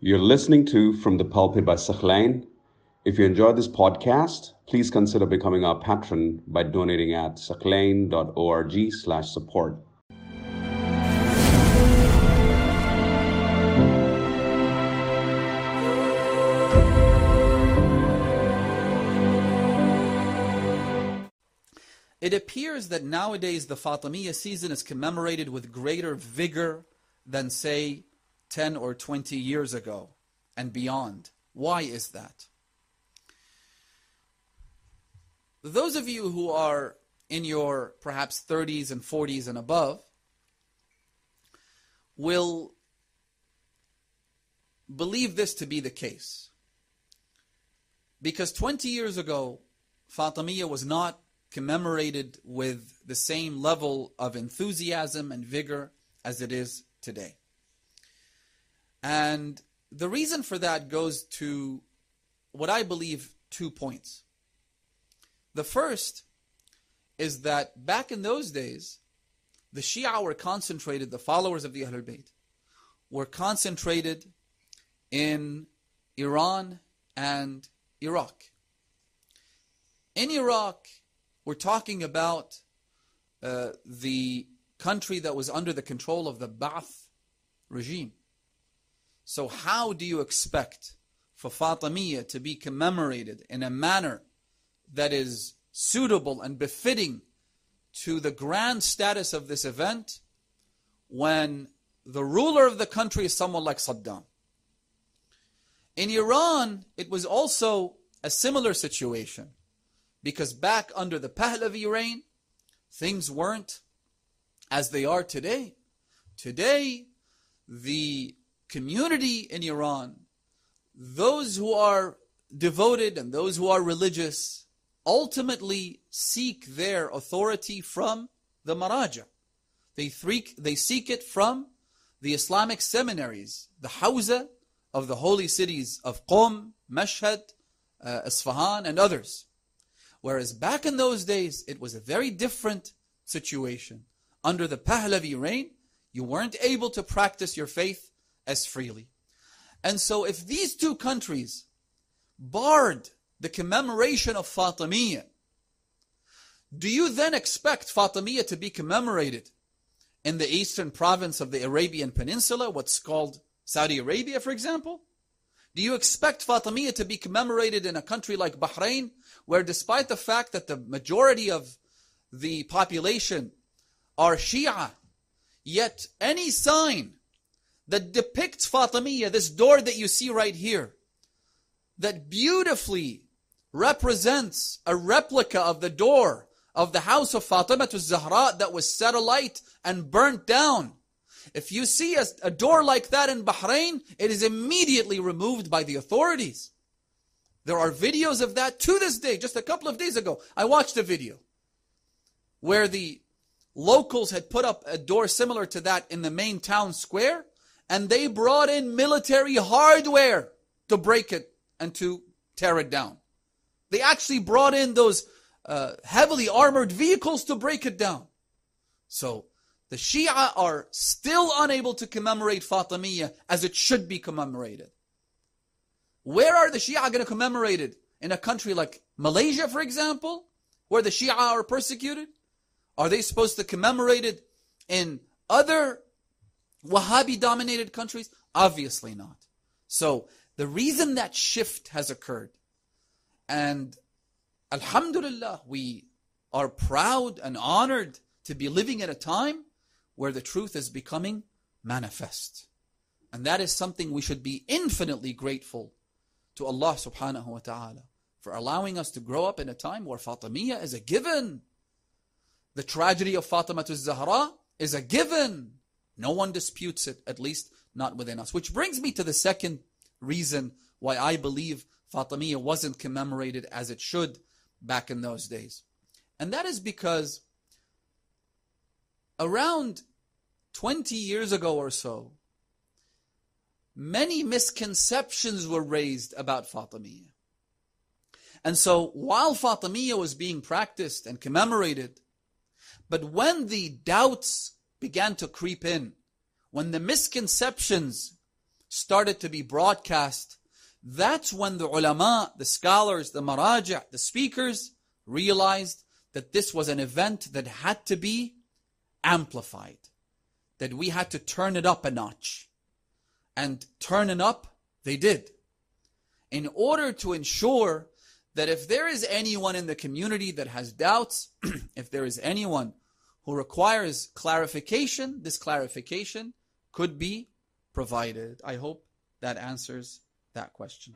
You're listening to From the Pulpit by Thaqlain. If you enjoyed this podcast, please consider becoming our patron by donating at thaqlain.org slash support. It appears that nowadays the Fatimiyya season is commemorated with greater vigor than, say, 10 or 20 years ago and beyond. Why is that? Those of you who are in your perhaps 30s and 40s and above will believe this to be the case. Because 20 years ago, Fatimiyya was not commemorated with the same level of enthusiasm and vigor as it is today. And the reason for that goes to what I believe two points. The first is that back in those days, the Shia were concentrated, the followers of the Ahlul Bayt, were concentrated in Iran and Iraq. In Iraq, we're talking about uh, the country that was under the control of the Ba'ath regime. So, how do you expect for Fatimiyya to be commemorated in a manner that is suitable and befitting to the grand status of this event when the ruler of the country is someone like Saddam? In Iran, it was also a similar situation. Because back under the Pahlavi reign, things weren't as they are today. Today, the community in Iran, those who are devoted and those who are religious, ultimately seek their authority from the Maraja. They, they seek it from the Islamic seminaries, the Hawza of the holy cities of Qom, Mashhad, uh, Isfahan, and others. Whereas back in those days, it was a very different situation. Under the Pahlavi reign, you weren't able to practice your faith as freely. And so if these two countries barred the commemoration of Fatimiyya, do you then expect Fatimiyya to be commemorated in the eastern province of the Arabian Peninsula, what's called Saudi Arabia, for example? Do you expect Fatimiyya to be commemorated in a country like Bahrain, where despite the fact that the majority of the population are Shia, yet any sign that depicts Fatimiyya, this door that you see right here, that beautifully represents a replica of the door of the house of Fatima az-Zahra that was set alight and burnt down. If you see a, a, door like that in Bahrain, it is immediately removed by the authorities. There are videos of that to this day. Just a couple of days ago, I watched a video where the locals had put up a door similar to that in the main town square, and they brought in military hardware to break it and to tear it down. They actually brought in those uh, heavily armored vehicles to break it down. So the Shia are still unable to commemorate Fatimiyya as it should be commemorated. Where are the Shia going to commemorate it? In a country like Malaysia, for example, where the Shia are persecuted? Are they supposed to commemorate it in other Wahhabi dominated countries? Obviously not. So the reason that shift has occurred, and Alhamdulillah, we are proud and honored to be living at a time where the truth is becoming manifest. And that is something we should be infinitely grateful to Allah subhanahu wa ta'ala for allowing us to grow up in a time where Fatimiyya is a given. The tragedy of Fatima az-Zahra is a given. No one disputes it, at least not within us. Which brings me to the second reason why I believe Fatimiyya wasn't commemorated as it should back in those days. And that is because around 20 years ago or so, many misconceptions were raised about Fatimiyya. And so while Fatimiyya was being practiced and commemorated, but when the doubts began to creep in, when the misconceptions started to be broadcast, that's when the ulama, the scholars, the maraja, the speakers realized that this was an event that had to be amplified, that we had to turn it up a notch. And turn it up, they did. In order to ensure that if there is anyone in the community that has doubts, if there is anyone who requires clarification, this clarification could be provided. I hope that answers that question.